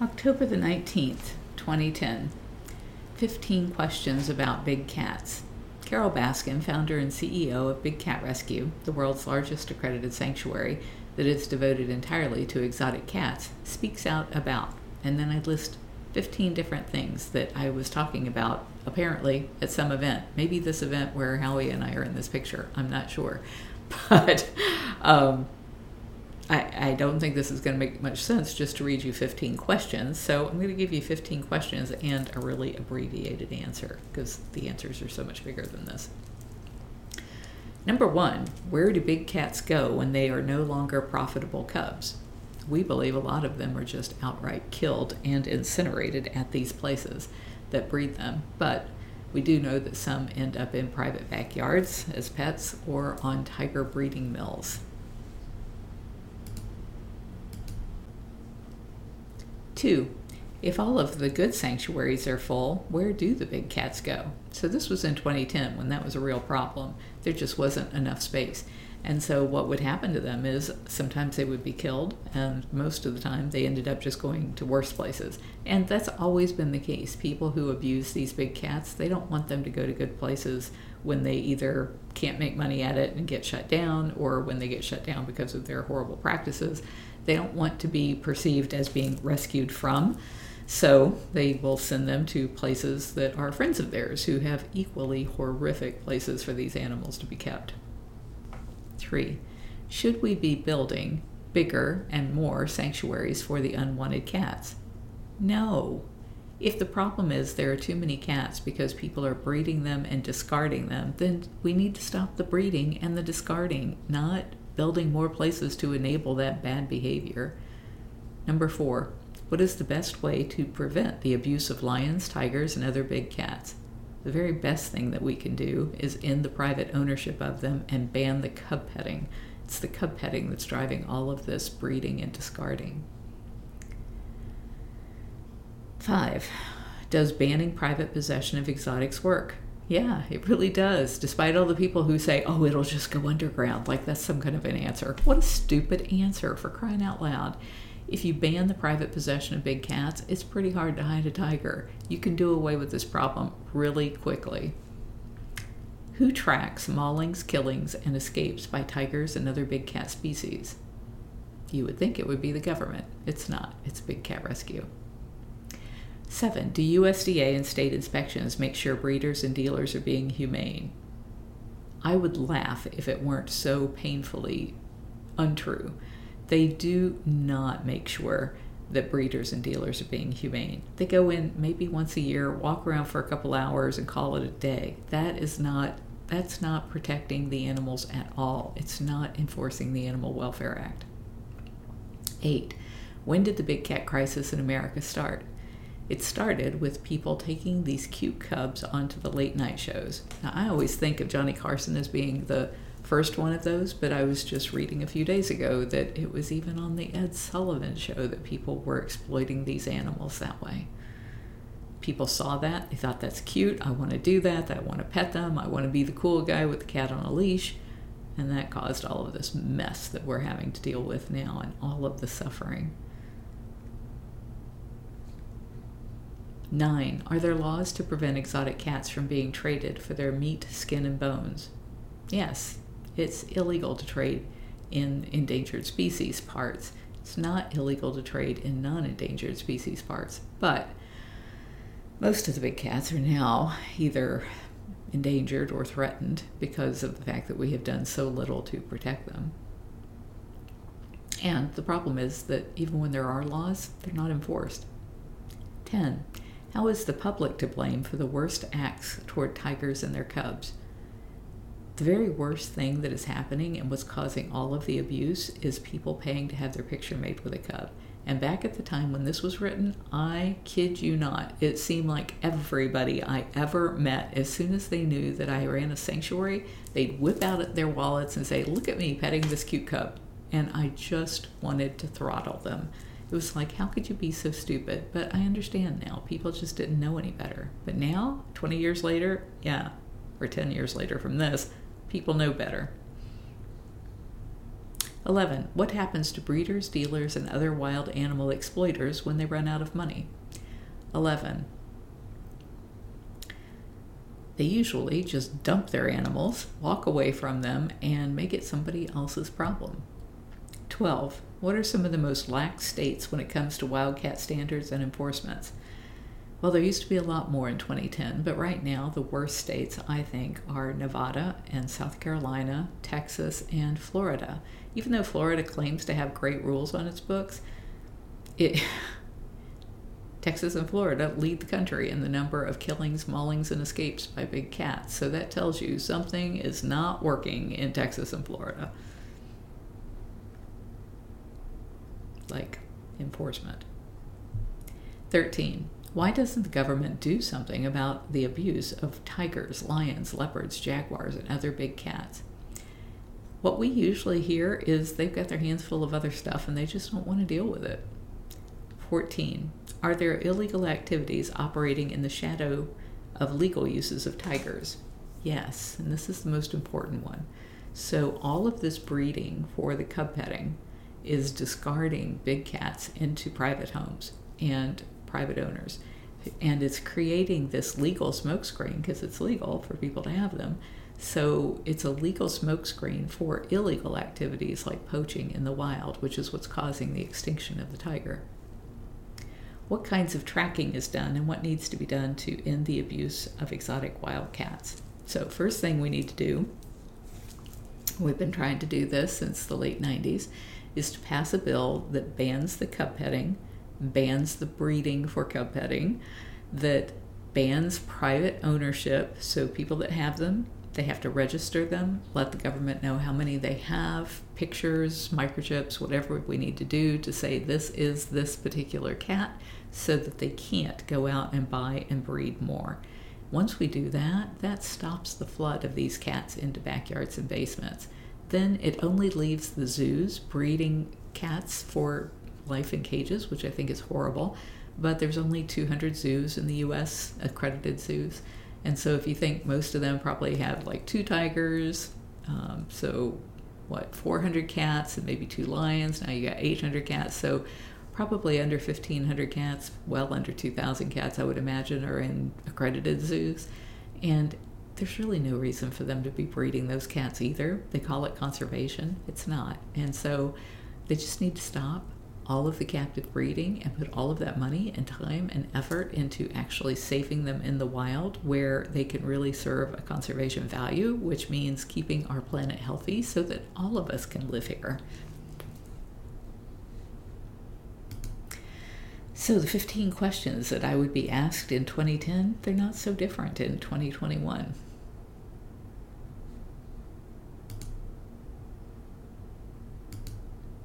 October the 19th, 2010. 15 questions about big cats. Carole Baskin, founder and CEO of Big Cat Rescue, the world's largest accredited sanctuary that is devoted entirely to exotic cats, speaks out about, and then I list 15 different things that I was talking about apparently at some event. Maybe this event where Howie and I are in this picture. I'm not sure. But um, I, I don't think this is going to make much sense just to read you 15 questions. So I'm going to give you 15 questions and a really abbreviated answer because the answers are so much bigger than this. Number one, where do big cats go when they are no longer profitable cubs? We believe a lot of them are just outright killed and incinerated at these places that breed them, but we do know that some end up in private backyards as pets or on tiger breeding mills. Two, if all of the good sanctuaries are full, where do the big cats go? So this was in 2010 when that was a real problem. There just wasn't enough space. And so what would happen to them is sometimes they would be killed, and most of the time they ended up just going to worse places. And that's always been the case. People who abuse these big cats, they don't want them to go to good places when they either can't make money at it and get shut down, or when they get shut down because of their horrible practices. They don't want to be perceived as being rescued from. So they will send them to places that are friends of theirs who have equally horrific places for these animals to be kept. Three, should we be building bigger and more sanctuaries for the unwanted cats? No. If the problem is there are too many cats because people are breeding them and discarding them, then we need to stop the breeding and the discarding, not building more places to enable that bad behavior. Number four, what is the best way to prevent the abuse of lions, tigers, and other big cats? The very best thing that we can do is end the private ownership of them and ban the cub petting. It's the cub petting that's driving all of this breeding and discarding. Five, does banning private possession of exotics work? Yeah, it really does. Despite all the people who say, oh, it'll just go underground, like that's some kind of an answer. What a stupid answer for crying out loud. If you ban the private possession of big cats, it's pretty hard to hide a tiger. You can do away with this problem really quickly. Who tracks maulings, killings, and escapes by tigers and other big cat species? You would think it would be the government. It's not, it's Big Cat Rescue. Seven, do USDA and state inspections make sure breeders and dealers are being humane? I would laugh if it weren't so painfully untrue. They do not make sure that breeders and dealers are being humane. They go in maybe once a year, walk around for a couple hours and call it a day. That is not that's not protecting the animals at all. It's not enforcing the Animal Welfare Act. 8. When did the big cat crisis in America start? It started with people taking these cute cubs onto the late night shows. Now, I always think of Johnny Carson as being the first one of those, but I was just reading a few days ago that it was even on the Ed Sullivan show that people were exploiting these animals that way. People saw that, they thought that's cute, I want to do that, I want to pet them, I want to be the cool guy with the cat on a leash, and that caused all of this mess that we're having to deal with now and all of the suffering. Nine, are there laws to prevent exotic cats from being traded for their meat, skin, and bones? Yes, it's illegal to trade in endangered species parts. It's not illegal to trade in non endangered species parts, but most of the big cats are now either endangered or threatened because of the fact that we have done so little to protect them. And the problem is that even when there are laws, they're not enforced. 10. How is the public to blame for the worst acts toward tigers and their cubs? The very worst thing that is happening and what's causing all of the abuse is people paying to have their picture made with a cub. And back at the time when this was written, I kid you not, it seemed like everybody I ever met, as soon as they knew that I ran a sanctuary, they'd whip out their wallets and say, Look at me petting this cute cub. And I just wanted to throttle them. It was like, how could you be so stupid? But I understand now. People just didn't know any better. But now, 20 years later, yeah, or 10 years later from this, people know better. 11. What happens to breeders, dealers, and other wild animal exploiters when they run out of money? 11. They usually just dump their animals, walk away from them, and make it somebody else's problem. 12. What are some of the most lax states when it comes to wildcat standards and enforcements? Well, there used to be a lot more in 2010, but right now the worst states, I think, are Nevada and South Carolina, Texas, and Florida. Even though Florida claims to have great rules on its books, it Texas and Florida lead the country in the number of killings, maulings, and escapes by big cats. So that tells you something is not working in Texas and Florida. Like enforcement. 13. Why doesn't the government do something about the abuse of tigers, lions, leopards, jaguars, and other big cats? What we usually hear is they've got their hands full of other stuff and they just don't want to deal with it. 14. Are there illegal activities operating in the shadow of legal uses of tigers? Yes, and this is the most important one. So, all of this breeding for the cub petting is discarding big cats into private homes and private owners. And it's creating this legal smokescreen because it's legal for people to have them. So it's a legal smokescreen for illegal activities like poaching in the wild, which is what's causing the extinction of the tiger what kinds of tracking is done and what needs to be done to end the abuse of exotic wild cats. So, first thing we need to do, we've been trying to do this since the late 90s, is to pass a bill that bans the cub petting, bans the breeding for cub petting, that bans private ownership, so people that have them they have to register them, let the government know how many they have, pictures, microchips, whatever we need to do to say this is this particular cat so that they can't go out and buy and breed more. Once we do that, that stops the flood of these cats into backyards and basements. Then it only leaves the zoos breeding cats for life in cages, which I think is horrible. But there's only 200 zoos in the US, accredited zoos. And so if you think most of them probably have like two tigers, um, so what, 400 cats and maybe two lions, now you got 800 cats. So probably under 1,500 cats, well under 2,000 cats, I would imagine, are in accredited zoos. And there's really no reason for them to be breeding those cats either. They call it conservation, it's not. And so they just need to stop all of the captive breeding and put all of that money and time and effort into actually saving them in the wild where they can really serve a conservation value, which means keeping our planet healthy so that all of us can live here. So, the 15 questions that I would be asked in 2010, they're not so different in 2021.